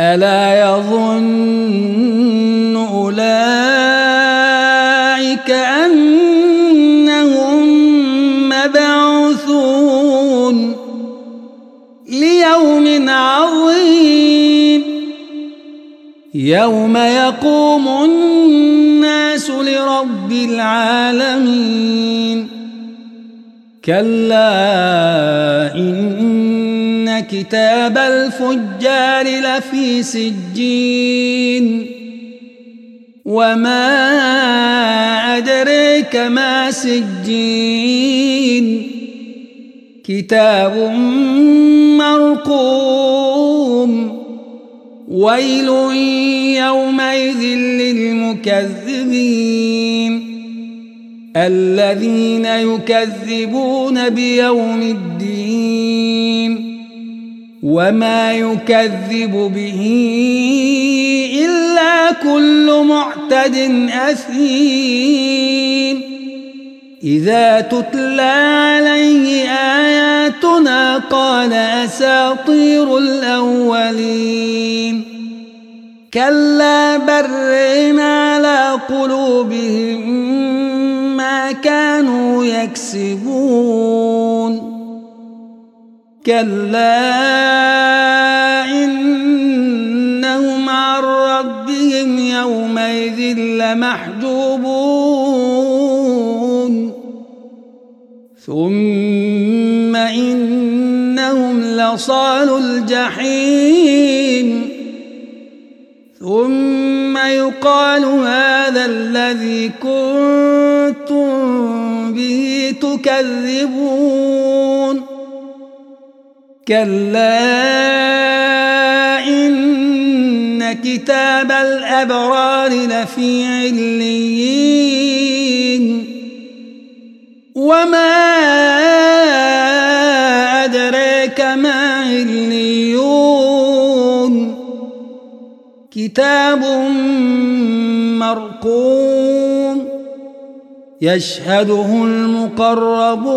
ألا يظن أولئك أنهم مبعوثون ليوم عظيم. يوم يقوم الناس لرب العالمين. كلا إن كتاب الفجار لفي سجين. وما أدريك ما سجين. كتاب مرقوم. ويل يومئذ للمكذبين. الذين يكذبون بيوم الدين. وما يكذب به إلا كل معتد أثيم إذا تتلى عليه آياتنا قال أساطير الأولين كلا برين على قلوبهم ما كانوا يكسبون كلا إنهم عن ربهم يومئذ لمحجوبون. ثم إنهم لصال الجحيم. ثم يقال هذا الذي كنتم به تكذبون. كلا إن كتاب الأبرار لفي عليين وما أدريك ما عليون كتاب مرقوم يشهده المقربون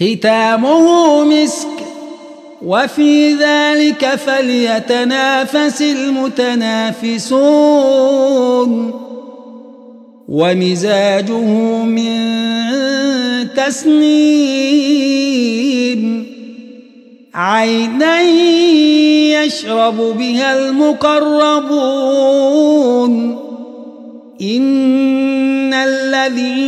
ختامه مسك. وفي ذلك فليتنافس المتنافسون. ومزاجه من تسنيم. عينا يشرب بها المقربون. إن الذين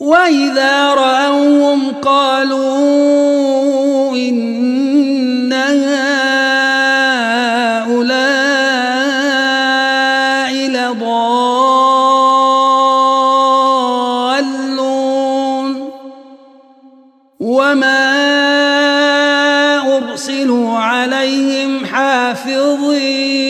وإذا رأوهم قالوا إن هؤلاء لضالون وما أرسلوا عليهم حافظين